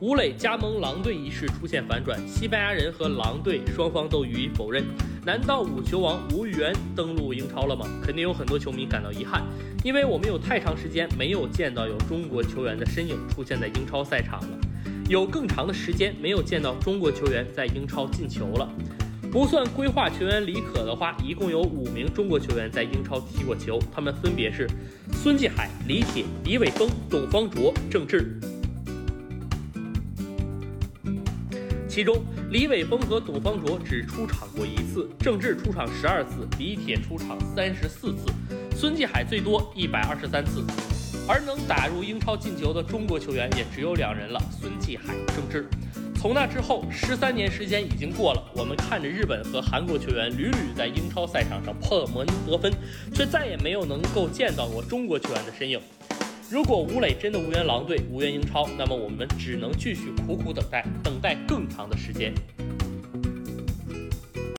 吴磊加盟狼队一事出现反转，西班牙人和狼队双方都予以否认。难道五球王吴玉源登陆英超了吗？肯定有很多球迷感到遗憾，因为我们有太长时间没有见到有中国球员的身影出现在英超赛场了，有更长的时间没有见到中国球员在英超进球了。不算规划球员李可的话，一共有五名中国球员在英超踢过球，他们分别是孙继海、李铁、李玮峰、董方卓、郑智。其中，李玮峰和董方卓只出场过一次，郑智出场十二次，李铁出场三十四次，孙继海最多一百二十三次。而能打入英超进球的中国球员也只有两人了：孙继海、郑智。从那之后，十三年时间已经过了，我们看着日本和韩国球员屡屡在英超赛场上破门得分，却再也没有能够见到过中国球员的身影。如果吴磊真的无缘狼队、无缘英超，那么我们只能继续苦苦等待，等待更长的时间。